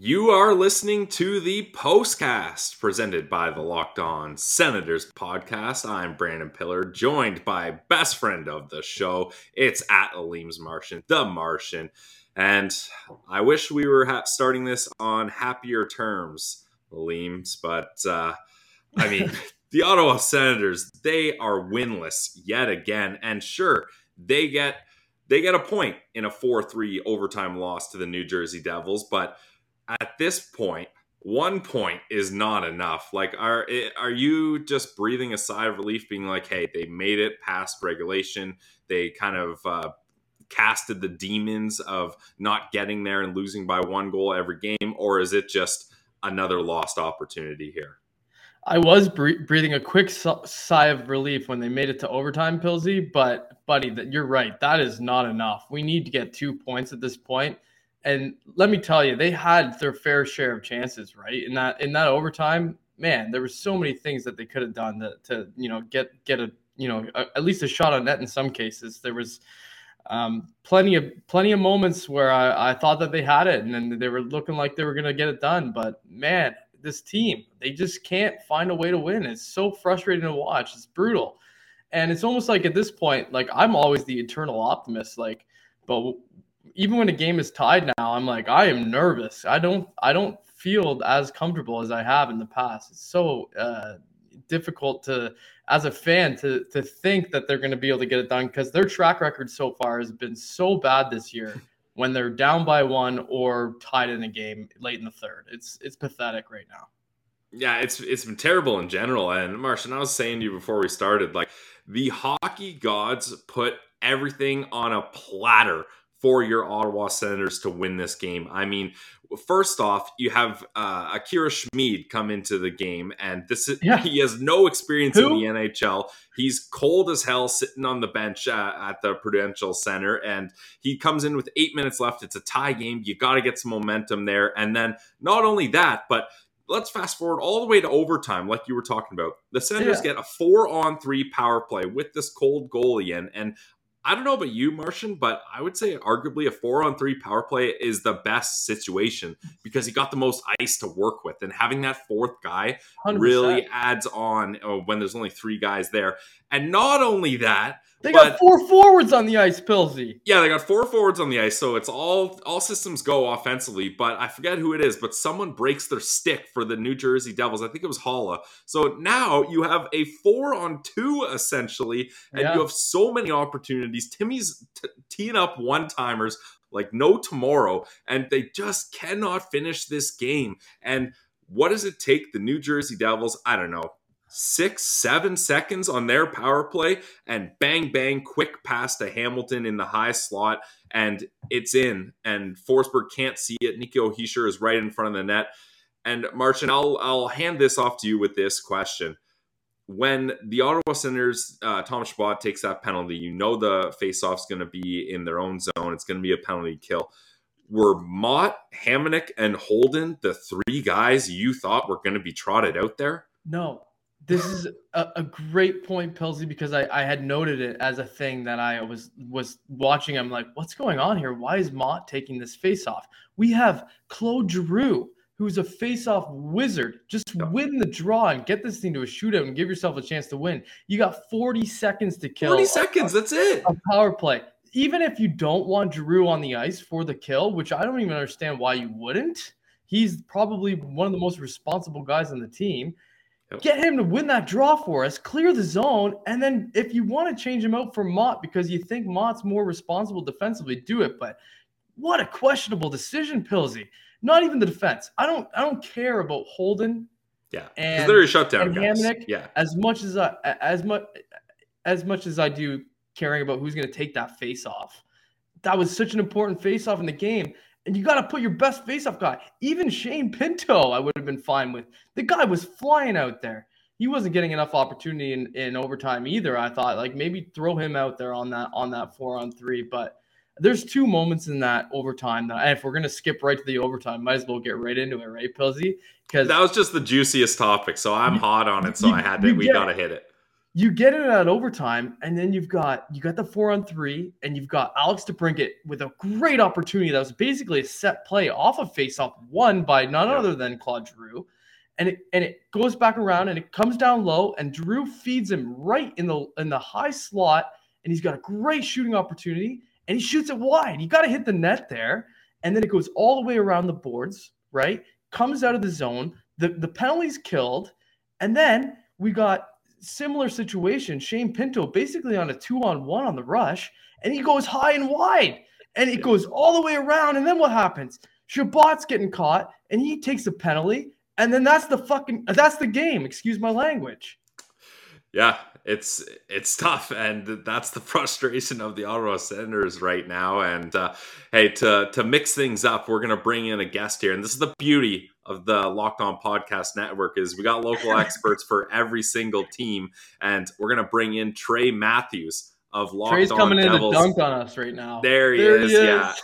You are listening to the postcast presented by the Locked On Senators podcast. I'm Brandon Pillar, joined by best friend of the show. It's at Aleem's Martian, the Martian. And I wish we were ha- starting this on happier terms, Aleem's, but uh, I mean, the Ottawa Senators, they are winless yet again. And sure, they get they get a point in a 4-3 overtime loss to the New Jersey Devils, but at this point, one point is not enough. Like, are are you just breathing a sigh of relief, being like, "Hey, they made it past regulation. They kind of uh, casted the demons of not getting there and losing by one goal every game, or is it just another lost opportunity here?" I was breathing a quick sigh of relief when they made it to overtime, Pilsy. But, buddy, that you're right. That is not enough. We need to get two points at this point. And let me tell you, they had their fair share of chances, right? In that in that overtime, man, there were so many things that they could have done to, to you know get get a you know a, at least a shot on net in some cases. There was um, plenty of plenty of moments where I, I thought that they had it and then they were looking like they were going to get it done. But man, this team, they just can't find a way to win. It's so frustrating to watch. It's brutal. And it's almost like at this point, like I'm always the eternal optimist. Like, but even when a game is tied now, I'm like, I am nervous. I don't I don't feel as comfortable as I have in the past. It's so uh, difficult to as a fan to to think that they're going to be able to get it done because their track record so far has been so bad this year when they're down by one or tied in a game late in the third. It's it's pathetic right now. Yeah, it's it's been terrible in general. And Martian, I was saying to you before we started, like the hockey gods put everything on a platter for your Ottawa Senators to win this game. I mean, first off, you have uh, Akira Schmid come into the game, and this is yeah. he has no experience Who? in the NHL. He's cold as hell, sitting on the bench uh, at the Prudential Center, and he comes in with eight minutes left. It's a tie game. You got to get some momentum there, and then not only that, but let's fast forward all the way to overtime, like you were talking about. The Senators yeah. get a four on three power play with this cold goalie in. And I don't know about you, Martian, but I would say arguably a four on three power play is the best situation because he got the most ice to work with. And having that fourth guy 100%. really adds on uh, when there's only three guys there. And not only that, they but, got four forwards on the ice, Pilsy. Yeah, they got four forwards on the ice, so it's all all systems go offensively. But I forget who it is, but someone breaks their stick for the New Jersey Devils. I think it was Haula. So now you have a four on two essentially, and yeah. you have so many opportunities. Timmy's t- teeing up one timers like no tomorrow, and they just cannot finish this game. And what does it take the New Jersey Devils? I don't know six, seven seconds on their power play, and bang, bang, quick pass to Hamilton in the high slot, and it's in. And Forsberg can't see it. Nico Hischier is right in front of the net. And Martian, I'll I'll hand this off to you with this question. When the Ottawa Senators, uh, Tom takes that penalty, you know the faceoff's going to be in their own zone. It's going to be a penalty kill. Were Motte, Hamonic, and Holden the three guys you thought were going to be trotted out there? No, this is a, a, great point, Pilsy, because I, I had noted it as a thing that I was was watching. I'm like, what's going on here? Why is Motte taking this face off? We have Claude Giroux, who's a face-off wizard. Just win the draw and get this thing to a shootout and give yourself a chance to win. You got 40 seconds to kill. 40 seconds, that's it. A power play. Even if you don't want Giroux on the ice for the kill, which I don't even understand why you wouldn't. He's probably one of the most responsible guys on the team. Yep. Get him to win that draw for us, clear the zone, and then if you want to change him out for Motte because you think Motte's more responsible defensively, do it. But what a questionable decision, Pilsy. Not even the defense. I don't. I don't care about Holden. Yeah, and they're a shutdown. And yeah, as much as I as much as much as I do caring about who's going to take that face off. That was such an important face off in the game. And you got to put your best faceoff guy. Even Shane Pinto, I would have been fine with. The guy was flying out there. He wasn't getting enough opportunity in, in overtime either. I thought like maybe throw him out there on that on that four on three. But there's two moments in that overtime that if we're gonna skip right to the overtime, might as well get right into it, right, Pilsy? Because that was just the juiciest topic. So I'm you, hot on it. So I had to. We get, gotta hit it you get it at overtime, and then you've got you got the four on three, and you've got Alex DeBrincat with a great opportunity that was basically a set play off of faceoff one by none other than Claude Giroux, And it and it goes back around and it comes down low, and Giroux feeds him right in the in the high slot, and he's got a great shooting opportunity, and he shoots it wide. You got to hit the net there, and then it goes all the way around the boards, right? Comes out of the zone. The the penalty's killed, and then we got similar situation. Shane Pinto basically on a two on one on the rush, and he goes high and wide, and it goes all the way around. And then what happens? Chabot's getting caught, and he takes a penalty, and then that's the fucking that's the game. Excuse my language. Yeah, it's it's tough, and that's the frustration of the Ottawa Senators right now. And uh, hey, to to mix things up, we're gonna bring in a guest here, and this is the beauty of the Locked On Podcast Network is we got local experts for every single team, and we're gonna bring in Trey Matthews of Locked On Devils. Trey's On coming Devils. in to dunk on us right now. There he, There is. he is. Yeah,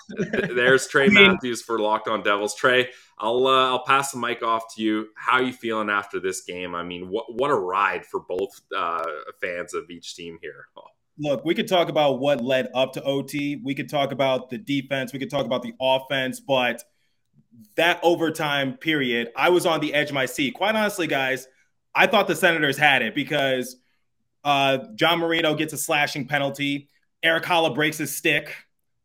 there's Trey Matthews for Locked On Devils. Trey, I'll uh, I'll pass the mic off to you. How are you feeling after this game? I mean, what what a ride for both uh, fans of each team here. Look, we could talk about what led up to OT. We could talk about the defense. We could talk about the offense, but that overtime period, I was on the edge of my seat. Quite honestly, guys, I thought the Senators had it because uh, John Marino gets a slashing penalty. Erik Haula breaks his stick.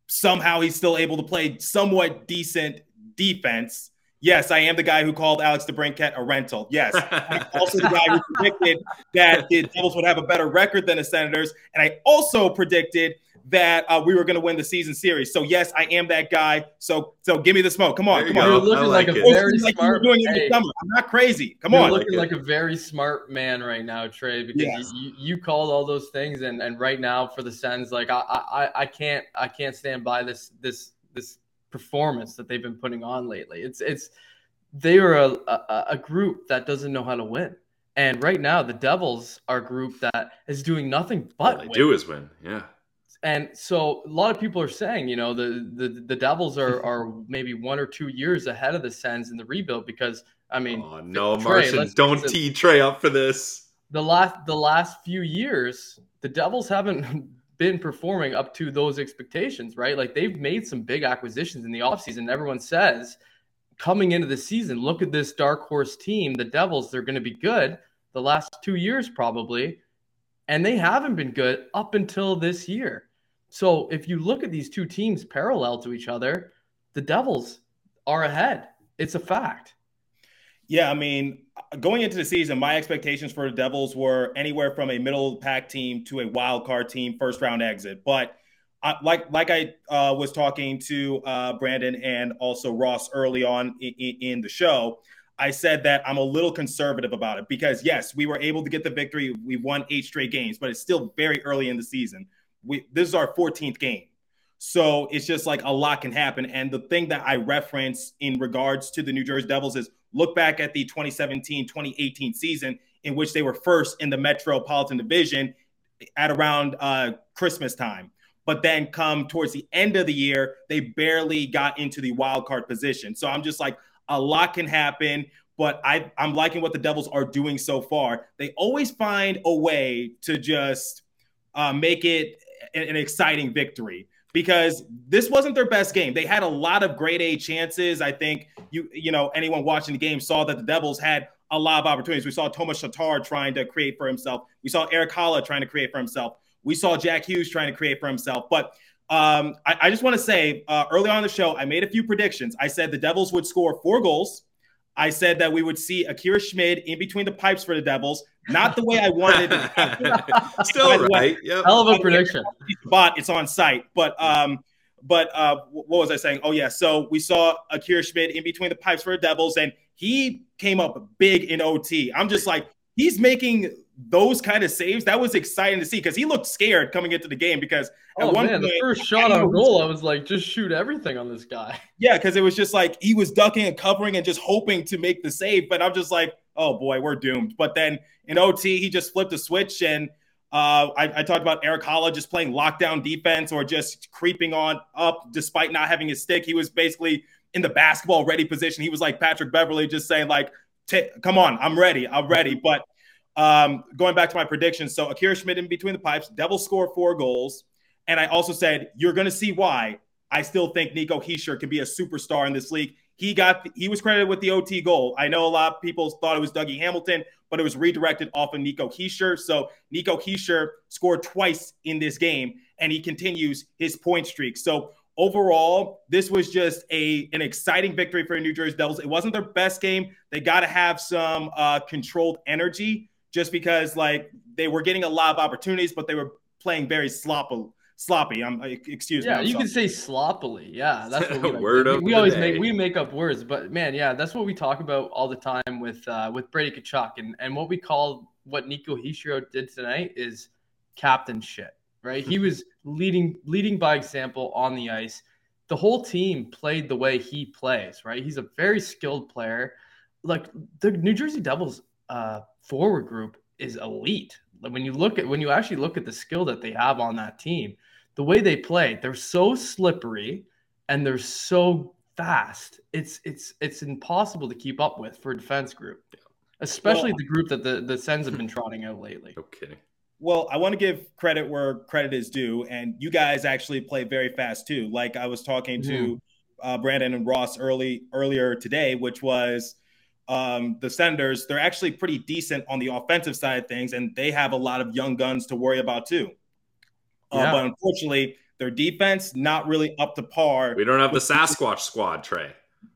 Somehow he's still able to play somewhat decent defense. Yes, I am the guy who called Alex DeBrincat a rental. Yes, I'm also the guy who predicted that the Devils would have a better record than the Senators, and I also predicted that uh, we were going to win the season series. So yes, I am that guy. So so give me the smoke. Come on, come go. on. You're looking I like, like a it. very like you were smart. doing in hey, the summer. I'm not crazy. Come you're on. looking like like a very smart man right now, Trey, because Yes. you, you, you called all those things, and, and right now for the Sens, like I, I I can't I can't stand by this this this performance that they've been putting on lately. It's it's they are a, a, a group that doesn't know how to win, and right now the Devils are a group that is doing nothing but All they win. do is win. Yeah. And so a lot of people are saying, you know, the the, the Devils are are maybe one or two years ahead of the Sens in the rebuild because I mean, oh no, Trey, Martian! Don't tee Trey up for this. the last the last few years, the Devils haven't been performing up to those expectations, right? Like they've made some big acquisitions in the offseason. Everyone says coming into the season, look at this dark horse team, the Devils, they're going to be good the last 2 years probably, and they haven't been good up until this year. So if you look at these two teams parallel to each other, the Devils are ahead. It's a fact. Yeah, I mean, going into the season, my expectations for the Devils were anywhere from a middle pack team to a wild card team, first round exit. But I, like like I uh, was talking to uh, Brandon and also Ross early on in, in the show, I said that I'm a little conservative about it because yes, we were able to get the victory. We won eight straight games, but it's still very early in the season. We this is our 14th game. So it's just like a lot can happen. And the thing that I reference in regards to the New Jersey Devils is look back at the 2017 2018 season in which they were first in the Metropolitan Division at around uh, Christmas time. But then come towards the end of the year, they barely got into the wild card position. So I'm just like, a lot can happen. But I, I'm liking what the Devils are doing so far. They always find a way to just uh, make it an, an exciting victory because this wasn't their best game. They had a lot of grade A chances. I think you you know anyone watching the game saw that the Devils had a lot of opportunities. We saw Thomas Tatar trying to create for himself. We saw Erik Haula trying to create for himself. We saw Jack Hughes trying to create for himself. But um, I, I, just want to say uh, early on in the show, I made a few predictions. I said the Devils would score four goals. I said that we would see Akira Schmid in between the pipes for the Devils, not the way I wanted it. Still right. Yep. Hell of a prediction. But it's on site. But um, but uh, what was I saying? Oh yeah, so we saw Akira Schmid in between the pipes for the Devils, and he came up big in OT. I'm just like, he's making those kind of saves. That was exciting to see because he looked scared coming into the game because Oh at one man, point, the first shot on goal, I was like, just shoot everything on this guy. Yeah, because it was just like he was ducking and covering and just hoping to make the save. But I'm just like, oh boy, we're doomed. But then in OT, he just flipped a switch and uh, I, I, talked about Erik Haula just playing lockdown defense or just creeping on up despite not having his stick. He was basically in the basketball ready position. He was like Patrick Beverley, just saying like, "Come on, I'm ready, I'm ready." But um, going back to my predictions, so Akira Schmid in between the pipes, Devils score four goals. And I also said, you're going to see why I still think Nico Hischier can be a superstar in this league. He got he was credited with the OT goal. I know a lot of people thought it was Dougie Hamilton, but it was redirected off of Nico Hischier. So Nico Hischier scored twice in this game, and he continues his point streak. So overall, this was just a an exciting victory for the New Jersey Devils. It wasn't their best game. They got to have some uh, controlled energy, just because like they were getting a lot of opportunities, but they were playing very sloppily sloppy. I'm excuse yeah, me. Yeah, you can say sloppily. Yeah, that's what we like. word we, of we always day. make we make up words, but man, yeah, that's what we talk about all the time with uh, with Brady Tkachuk and and what we call what Nico Hischier did tonight is captain shit. Right, he was leading leading by example on the ice. The whole team played the way he plays. Right, he's a very skilled player. Like the New Jersey Devils uh, forward group is elite. When you look at when you actually look at the skill that they have on that team, the way they play, they're so slippery and they're so fast. It's it's it's impossible to keep up with for a defense group, especially Well- the group that the the Sens have been trotting out lately. No kidding. Well, I want to give credit where credit is due, and you guys actually play very fast too. Like I was talking to uh, Brandon and Ross early earlier today, which was um, the Senators. They're actually pretty decent on the offensive side of things, and they have a lot of young guns to worry about too. Uh, Yeah. But unfortunately, their defense not really up to par. We don't have the Sasquatch squad, Trey.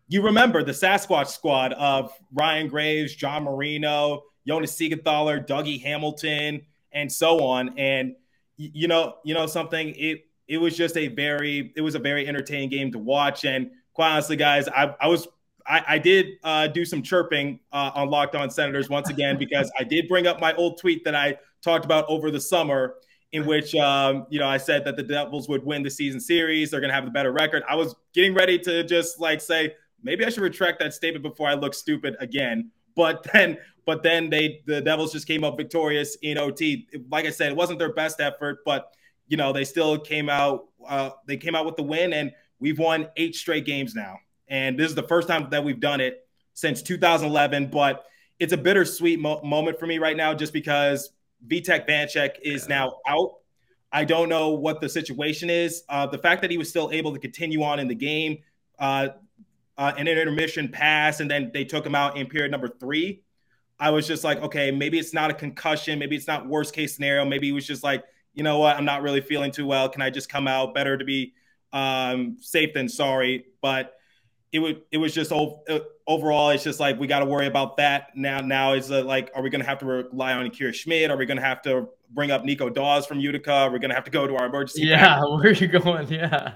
You remember the Sasquatch squad of Ryan Graves, John Marino, Jonas Siegenthaler, Dougie Hamilton, and so on. And you know, you know something. It it was just a very it was a very entertaining game to watch. And quite honestly, guys, I, I was I, I did uh, do some chirping uh, on Locked On Senators once again because I did bring up my old tweet that I talked about over the summer, in which um, you know I said that the Devils would win the season series. They're going to have the better record. I was getting ready to just like say maybe I should retract that statement before I look stupid again. But then, but then they the Devils just came up victorious in OT. Like I said, it wasn't their best effort, but you know they still came out. Uh, they came out with the win, and we've won eight straight games now. And this is the first time that we've done it since 2011. But it's a bittersweet mo- moment for me right now, just because Vitek Vanecek is now out. I don't know what the situation is. Uh, the fact that he was still able to continue on in the game, uh, uh, an intermission pass, and then they took him out in period number three. I was just like, okay, maybe it's not a concussion. Maybe it's not worst case scenario. Maybe he was just like, you know what, I'm not really feeling too well. Can I just come out? Better to be um, safe than sorry. But it would it was just uh, overall, it's just like we got to worry about that now. Now is uh, like, are we going to have to rely on Akira Schmid Are we going to have to bring up Nico Daws from Utica? we're we going to have to go to our emergency? Yeah, where are you going? Yeah.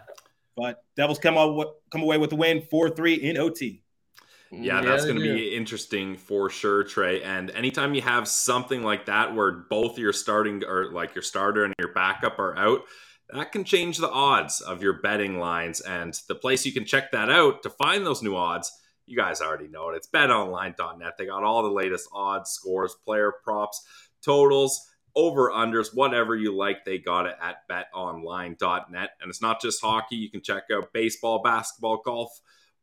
But Devils come out come away with the win, four three in OT. Yeah, that's going to be interesting for sure, Trey. And anytime you have something like that where both your starting or like your starter and your backup are out, that can change the odds of your betting lines. And the place you can check that out to find those new odds, you guys already know it. It's betonline.net. They got all the latest odds, scores, player props, totals, over unders, whatever you like, they got it at betonline.net. And it's not just hockey, you can check out baseball, basketball, golf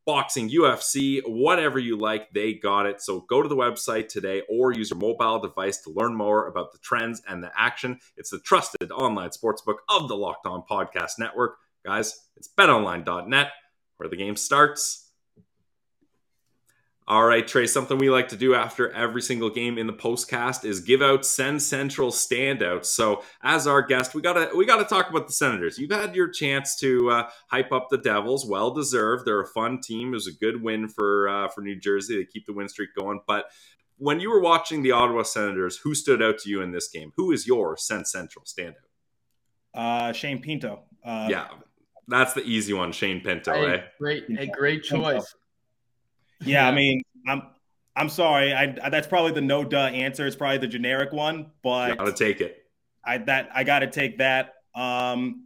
boxing, UFC, whatever you like, they got it. So go to the website today or use your mobile device to learn more about the trends and the action. It's the trusted online sportsbook of the Locked On Podcast Network. Guys, it's betonline.net where the game starts. All right, Trey, something we like to do after every single game in the postcast is give out Sens Central standouts. So, as our guest, we gotta we gotta talk about the Senators. You've had your chance to uh, hype up the Devils, well deserved. They're a fun team. It was a good win for uh, for New Jersey. They keep the win streak going. But when you were watching the Ottawa Senators, who stood out to you in this game? Who is your Sens Central standout? Uh, Shane Pinto. Uh, yeah, that's the easy one, Shane Pinto. Hey, eh? great, a great choice. Yeah, I mean, I'm I'm sorry. I, I that's probably the no duh answer. It's probably the generic one, but Gotta take it. I that I got to take that. Um,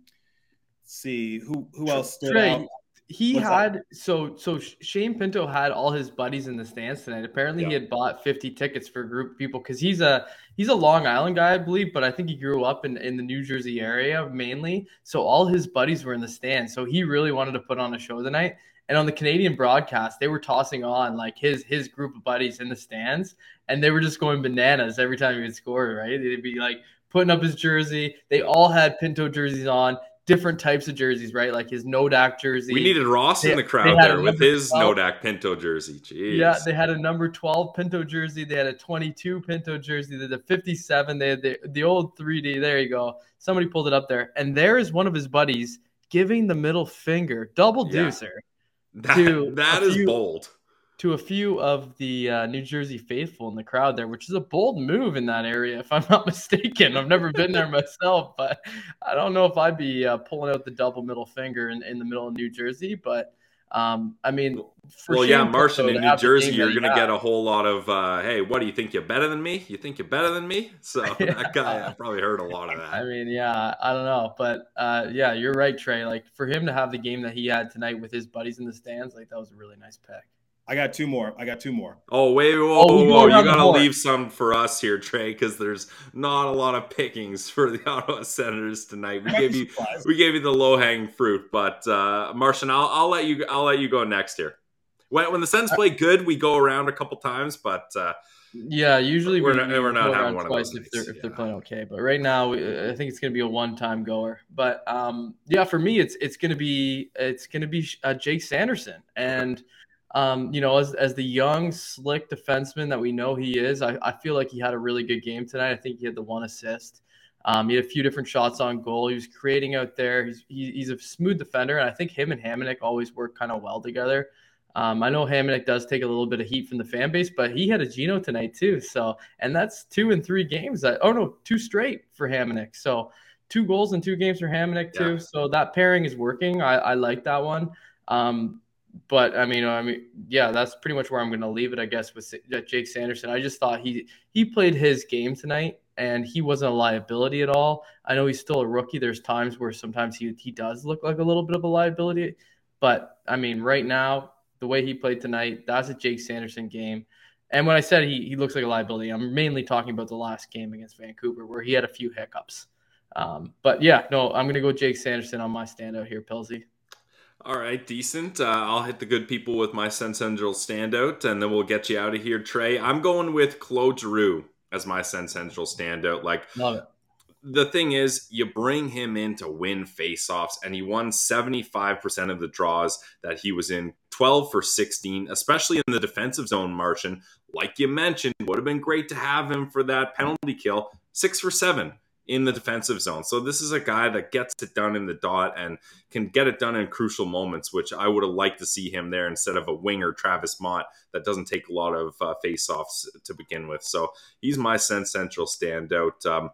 let's see who who else stood Trey, out. he What's had so so Shane Pinto had all his buddies in the stands tonight. Apparently, he had bought 50 tickets for a group of people because he's a he's a Long Island guy, I believe, but I think he grew up in in the New Jersey area mainly. So all his buddies were in the stands. So he really wanted to put on a show tonight. And on the Canadian broadcast, they were tossing on like his his group of buddies in the stands, and they were just going bananas every time he would score. Right? They'd be like putting up his jersey. They all had Pinto jerseys on different types of jerseys, right? Like his Nodak jersey. We needed Ross they, in the crowd there with his 12. Nodak Pinto jersey. Jeez. Yeah, they had a number 12 Pinto jersey. They had a 22 Pinto jersey. They had a 57. They had the, the old 3D. There you go. Somebody pulled it up there. And there is one of his buddies giving the middle finger, double yeah. deucer. That, that is few, bold to a few of the uh, New Jersey faithful in the crowd there, which is a bold move in that area, if I'm not mistaken. I've never been there myself, but I don't know if I'd be uh, pulling out the double middle finger in, in the middle of New Jersey. But um, I mean, well, yeah, Martian in New Jersey, you're going to get a whole lot of, uh, hey, what do you think you're better than me? You think you're better than me? So yeah. that guy, I probably heard a lot of that. I mean, yeah, I don't know, but uh, yeah, you're right, Trey. Like for him to have the game that he had tonight with his buddies in the stands, like that was a really nice pick. I got two more. I got two more. Oh wait, whoa, oh, whoa, whoa. you gotta leave some for us here, Trey, because there's not a lot of pickings for the Ottawa Senators tonight. We gave you we gave you the low hanging fruit, but uh, Martian, I'll, I'll let you I'll let you go next here. When when the Sens play good, we go around a couple times, but uh, yeah, usually we're, we, not, we're not having one of those if they're if they're playing okay. But right now, I think it's going to be a one time goer. But um, yeah, for me, it's it's going to be it's going to be uh, Jake Sanderson and. Um, you know, as, as the young, slick defenseman that we know he is, I, I feel like he had a really good game tonight. I think he had the one assist. Um, he had a few different shots on goal. He was creating out there. He's he, he's a smooth defender, and I think him and Hamonic always work kind of well together. Um, I know Hamonic does take a little bit of heat from the fan base, but he had a Gino tonight too. So, and that's two and three games. That oh no, two straight for Hamonic. So, two goals in two games for Hamonic too. Yeah. So that pairing is working. I, I like that one. Um, but I mean, I mean, yeah, that's pretty much where I'm going to leave it, I guess, with Jake Sanderson. I just thought he he played his game tonight, and he wasn't a liability at all. I know he's still a rookie. There's times where sometimes he he does look like a little bit of a liability, but I mean, right now, the way he played tonight, that's a Jake Sanderson game. And when I said he he looks like a liability, I'm mainly talking about the last game against Vancouver where he had a few hiccups. Um, but yeah, no, I'm going to go Jake Sanderson on my standout here, Pilsy. All right, decent. Uh, I'll hit the good people with my Sens Central standout, and then we'll get you out of here, Trey. I'm going with Claude Giroux as my Sens Central standout. Like, love it. The thing is, you bring him in to win faceoffs, and he won 75% of the draws that he was in, 12 for 16, especially in the defensive zone, Martian. Like you mentioned, would have been great to have him for that penalty kill, six for seven in the defensive zone. So this is a guy that gets it done in the dot and can get it done in crucial moments, which I would have liked to see him there instead of a winger Travis Motte that doesn't take a lot of uh, face-offs to begin with. So he's my Sens Central standout. Um,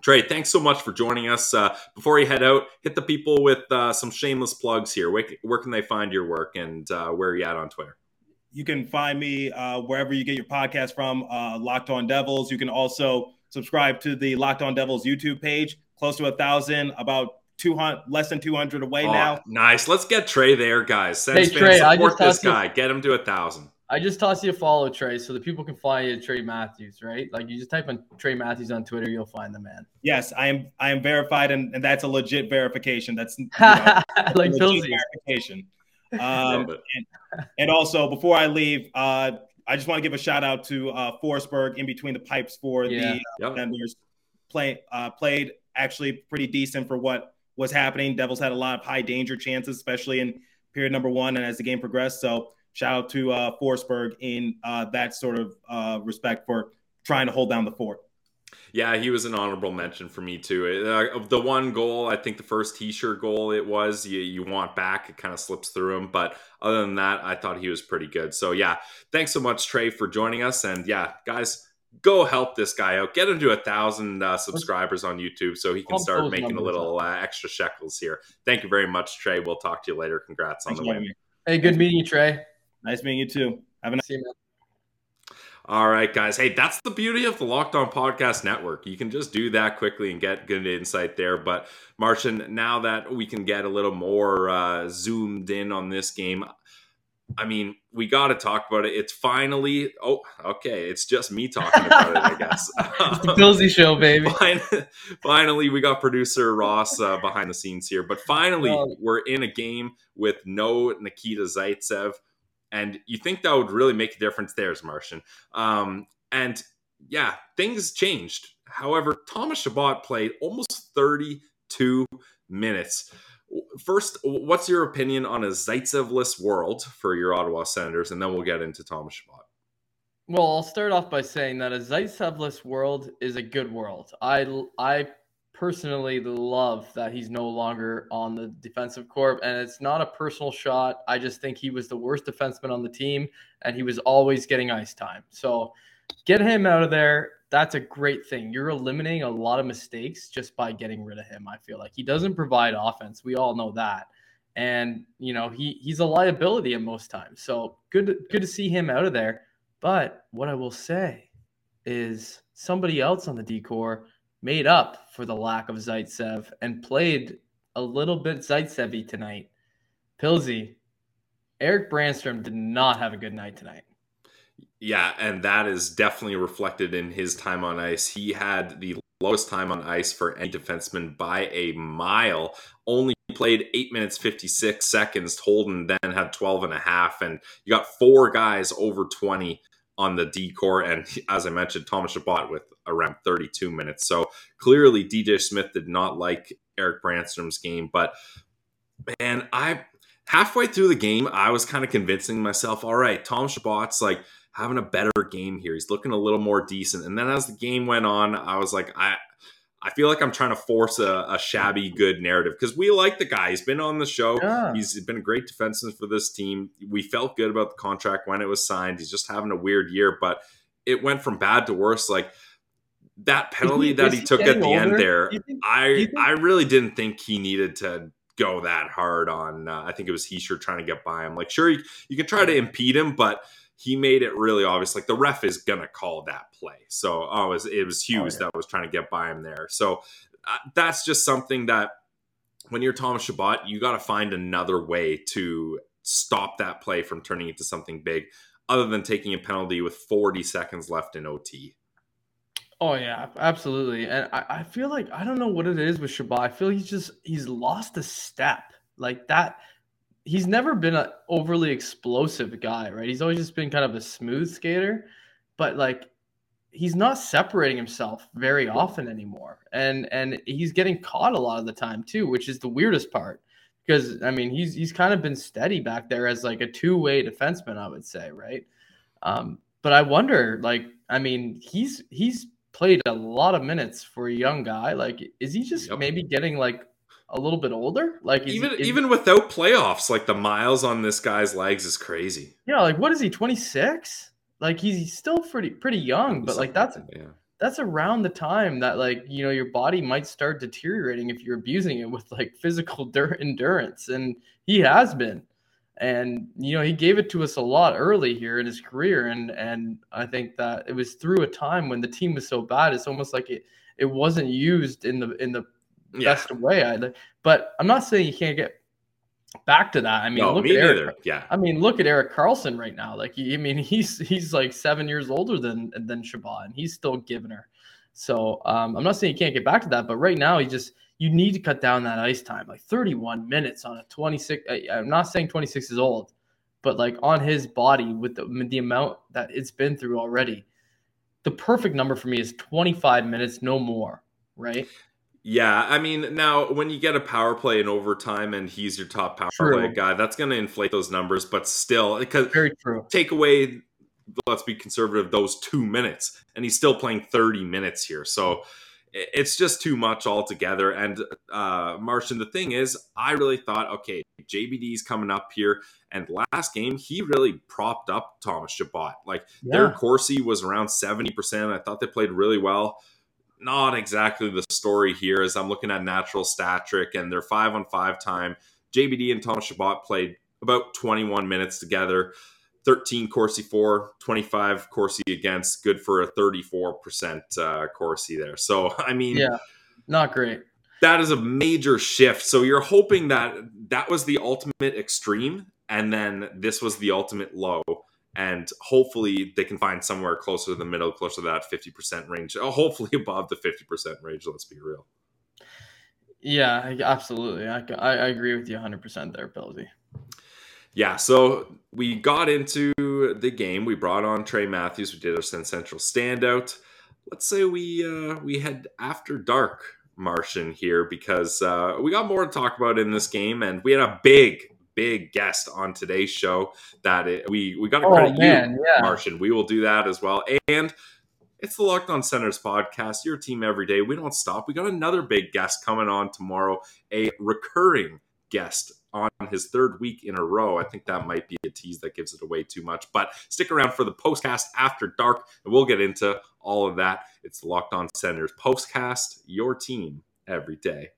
Trey, thanks so much for joining us. Uh, before you head out, hit the people with uh, some shameless plugs here. Where, where, can they find your work and uh, where are you at on Twitter? You can find me uh, wherever you get your podcast from, uh, Locked On Devils. You can also subscribe to the Locked On Devils YouTube page. Close to a thousand, about 200, less than 200 away oh, now. Nice. Let's get Trey there, guys. Sens hey, Trey, support this guy. You, get him to a thousand. I just toss you a follow, Trey, so the people can find you Trey Matthews, right? Like you just type in Trey Matthews on Twitter, you'll find the man. Yes, I am. I am verified, and, and that's a legit verification. That's you know, like legit verification. Um, and, and, also, before I leave, uh, I just want to give a shout out to uh, Forsberg in between the pipes for yeah. the uh, Devils. Play uh, played actually pretty decent for what was happening. Devils had a lot of high danger chances, especially in period number one and as the game progressed. So shout out to uh, Forsberg in uh, that sort of uh, respect for trying to hold down the fort. Yeah, he was an honorable mention for me too. Uh, the one goal, I think the first t-shirt goal it was, you, you want back, it kind of slips through him. But other than that, I thought he was pretty good. So yeah, thanks so much, Trey, for joining us. And yeah, guys, go help this guy out. Get him to a thousand uh, subscribers on YouTube so he can start making a little uh, extra shekels here. Thank you very much, Trey. We'll talk to you later. Congrats on Thanks the win. Hey, good meeting you, Trey. Nice meeting you too. Have a nice. All right, guys. Hey, that's the beauty of the Locked On Podcast Network. You can just do that quickly and get good insight there. But, Martian, now that we can get a little more uh, zoomed in on this game, I mean, we got to talk about it. It's finally. Oh, okay. It's just me talking about it, I guess. it's the Pilsy show, baby. finally, we got producer Ross uh, behind the scenes here. But finally, well, we're in a game with no Nikita Zaitsev, and you think that would really make a difference? There's Martian, um, and yeah, things changed. However, Thomas Chabot played almost 32 minutes. First, what's your opinion on a Zaitsevless world for your Ottawa Senators? And then we'll get into Thomas Chabot. Well, I'll start off by saying that a Zaitsevless world is a good world. I, I personally love that he's no longer on the defensive corps, and it's not a personal shot. I just think he was the worst defenseman on the team, and he was always getting ice time. So get him out of there that's a great thing. You're eliminating a lot of mistakes just by getting rid of him. I feel like he doesn't provide offense. We all know that. And you know, he he's a liability at most times. So good good to see him out of there. But what I will say is somebody else on the decor made up for the lack of Zaitsev and played a little bit Zaitsevy tonight. Pilsy, Erik Brannstrom did not have a good night tonight. Yeah, and that is definitely reflected in his time on ice. He had the lowest time on ice for any defenseman by a mile. Only played 8 minutes 56 seconds. Holden then had 12 and a half and you got four guys over 20 on the decor and as I mentioned Thomas Chabot with around 32 minutes. So clearly DJ Smith did not like Erik Brannstrom's game, but man, I halfway through the game I was kind of convincing myself, all right, Tom Chabot's like having a better game here. He's looking a little more decent. And then as the game went on, I was like, I I feel like I'm trying to force a, a shabby good narrative because we like the guy. He's been on the show. Yeah. He's been a great defenseman for this team. We felt good about the contract when it was signed. He's just having a weird year, but it went from bad to worse. Like that penalty he, that he, took at the older? end there, think, I think- I really didn't think he needed to go that hard on. Uh, I think it was Hischier trying to get by him. Like, sure, you, you can try to impede him, but he made it really obvious. Like the ref is gonna call that play. So oh, it was, it was Hughes oh, yeah. that was trying to get by him there. So uh, that's just something that when you're Thomas Chabot, you got to find another way to stop that play from turning into something big, other than taking a penalty with 40 seconds left in OT. Oh yeah, absolutely. And I, I feel like I don't know what it is with Chabot. I feel he's just he's lost a step. Like that he's never been an overly explosive guy, right? He's always just been kind of a smooth skater, but like he's not separating himself very often anymore. And and he's getting caught a lot of the time too, which is the weirdest part. Because I mean, he's he's kind of been steady back there as like a two-way defenseman, I would say, right? Um, but I wonder, like, I mean, he's he's played a lot of minutes for a young guy. Like, is he just yep. maybe getting like a little bit older. Like even is, even without playoffs, like the miles on this guy's legs is crazy. Yeah, like what is he? Twenty six? Like he's still pretty pretty young, but like that's yeah. that's around the time that like you know your body might start deteriorating if you're abusing it with like physical dur- endurance, and he has been. And you know he gave it to us a lot early here in his career, and and I think that it was through a time when the team was so bad. It's almost like it it wasn't used in the in the yeah. best way. I, but I'm not saying you can't get back to that. I mean, no, look me at Eric. Yeah. I mean, look at Erik Karlsson right now. Like, I mean, he's he's like seven years older than than Chabot, and he's still giving her. So um, I'm not saying you can't get back to that, but right now he just you need to cut down that ice time, like 31 minutes on a 26. I'm not saying 26 is old, but like on his body with the, the amount that it's been through already, the perfect number for me is 25 minutes, no more. Right. Yeah, I mean, now when you get a power play in overtime and he's your top power true. play guy, that's going to inflate those numbers. But still, because very true. Take away, let's be conservative, those two minutes, and he's still playing thirty minutes here. So it's just too much altogether. And uh, Martian, the thing is, I really thought, okay, JBD's coming up here, and last game he really propped up Thomas Chabot. Like yeah. their Corsi was around seventy percent. I thought they played really well not exactly the story here as I'm looking at natural stat trick and their five on five time. JBD and Thomas Chabot played about 21 minutes together. 13 Corsi for, 25 Corsi against, good for a 34% uh, Corsi there. So, I mean, yeah, not great. That is a major shift. So, you're hoping that that was the ultimate extreme and then this was the ultimate low. And hopefully they can find somewhere closer to the middle, closer to that 50% range. Uh, hopefully above the 50% range, let's be real. Yeah, absolutely. I, I agree with you 100% there, Pilsy. Yeah, so we got into the game. We brought on Trey Matthews. We did our Central standout. Let's say we uh, we head after dark Martian here because uh, we got more to talk about in this game, and we had a big, big guest on today's show that it, we we got to oh, credit man, you, yeah. Martian. We will do that as well, and it's the Locked On Senators podcast, your team every day. We don't stop. We got another big guest coming on tomorrow, a recurring guest on his third week in a row. I think that might be a tease that gives it away too much. But stick around for the postcast after dark, and we'll get into all of that. It's Locked On Senators postcast, your team every day.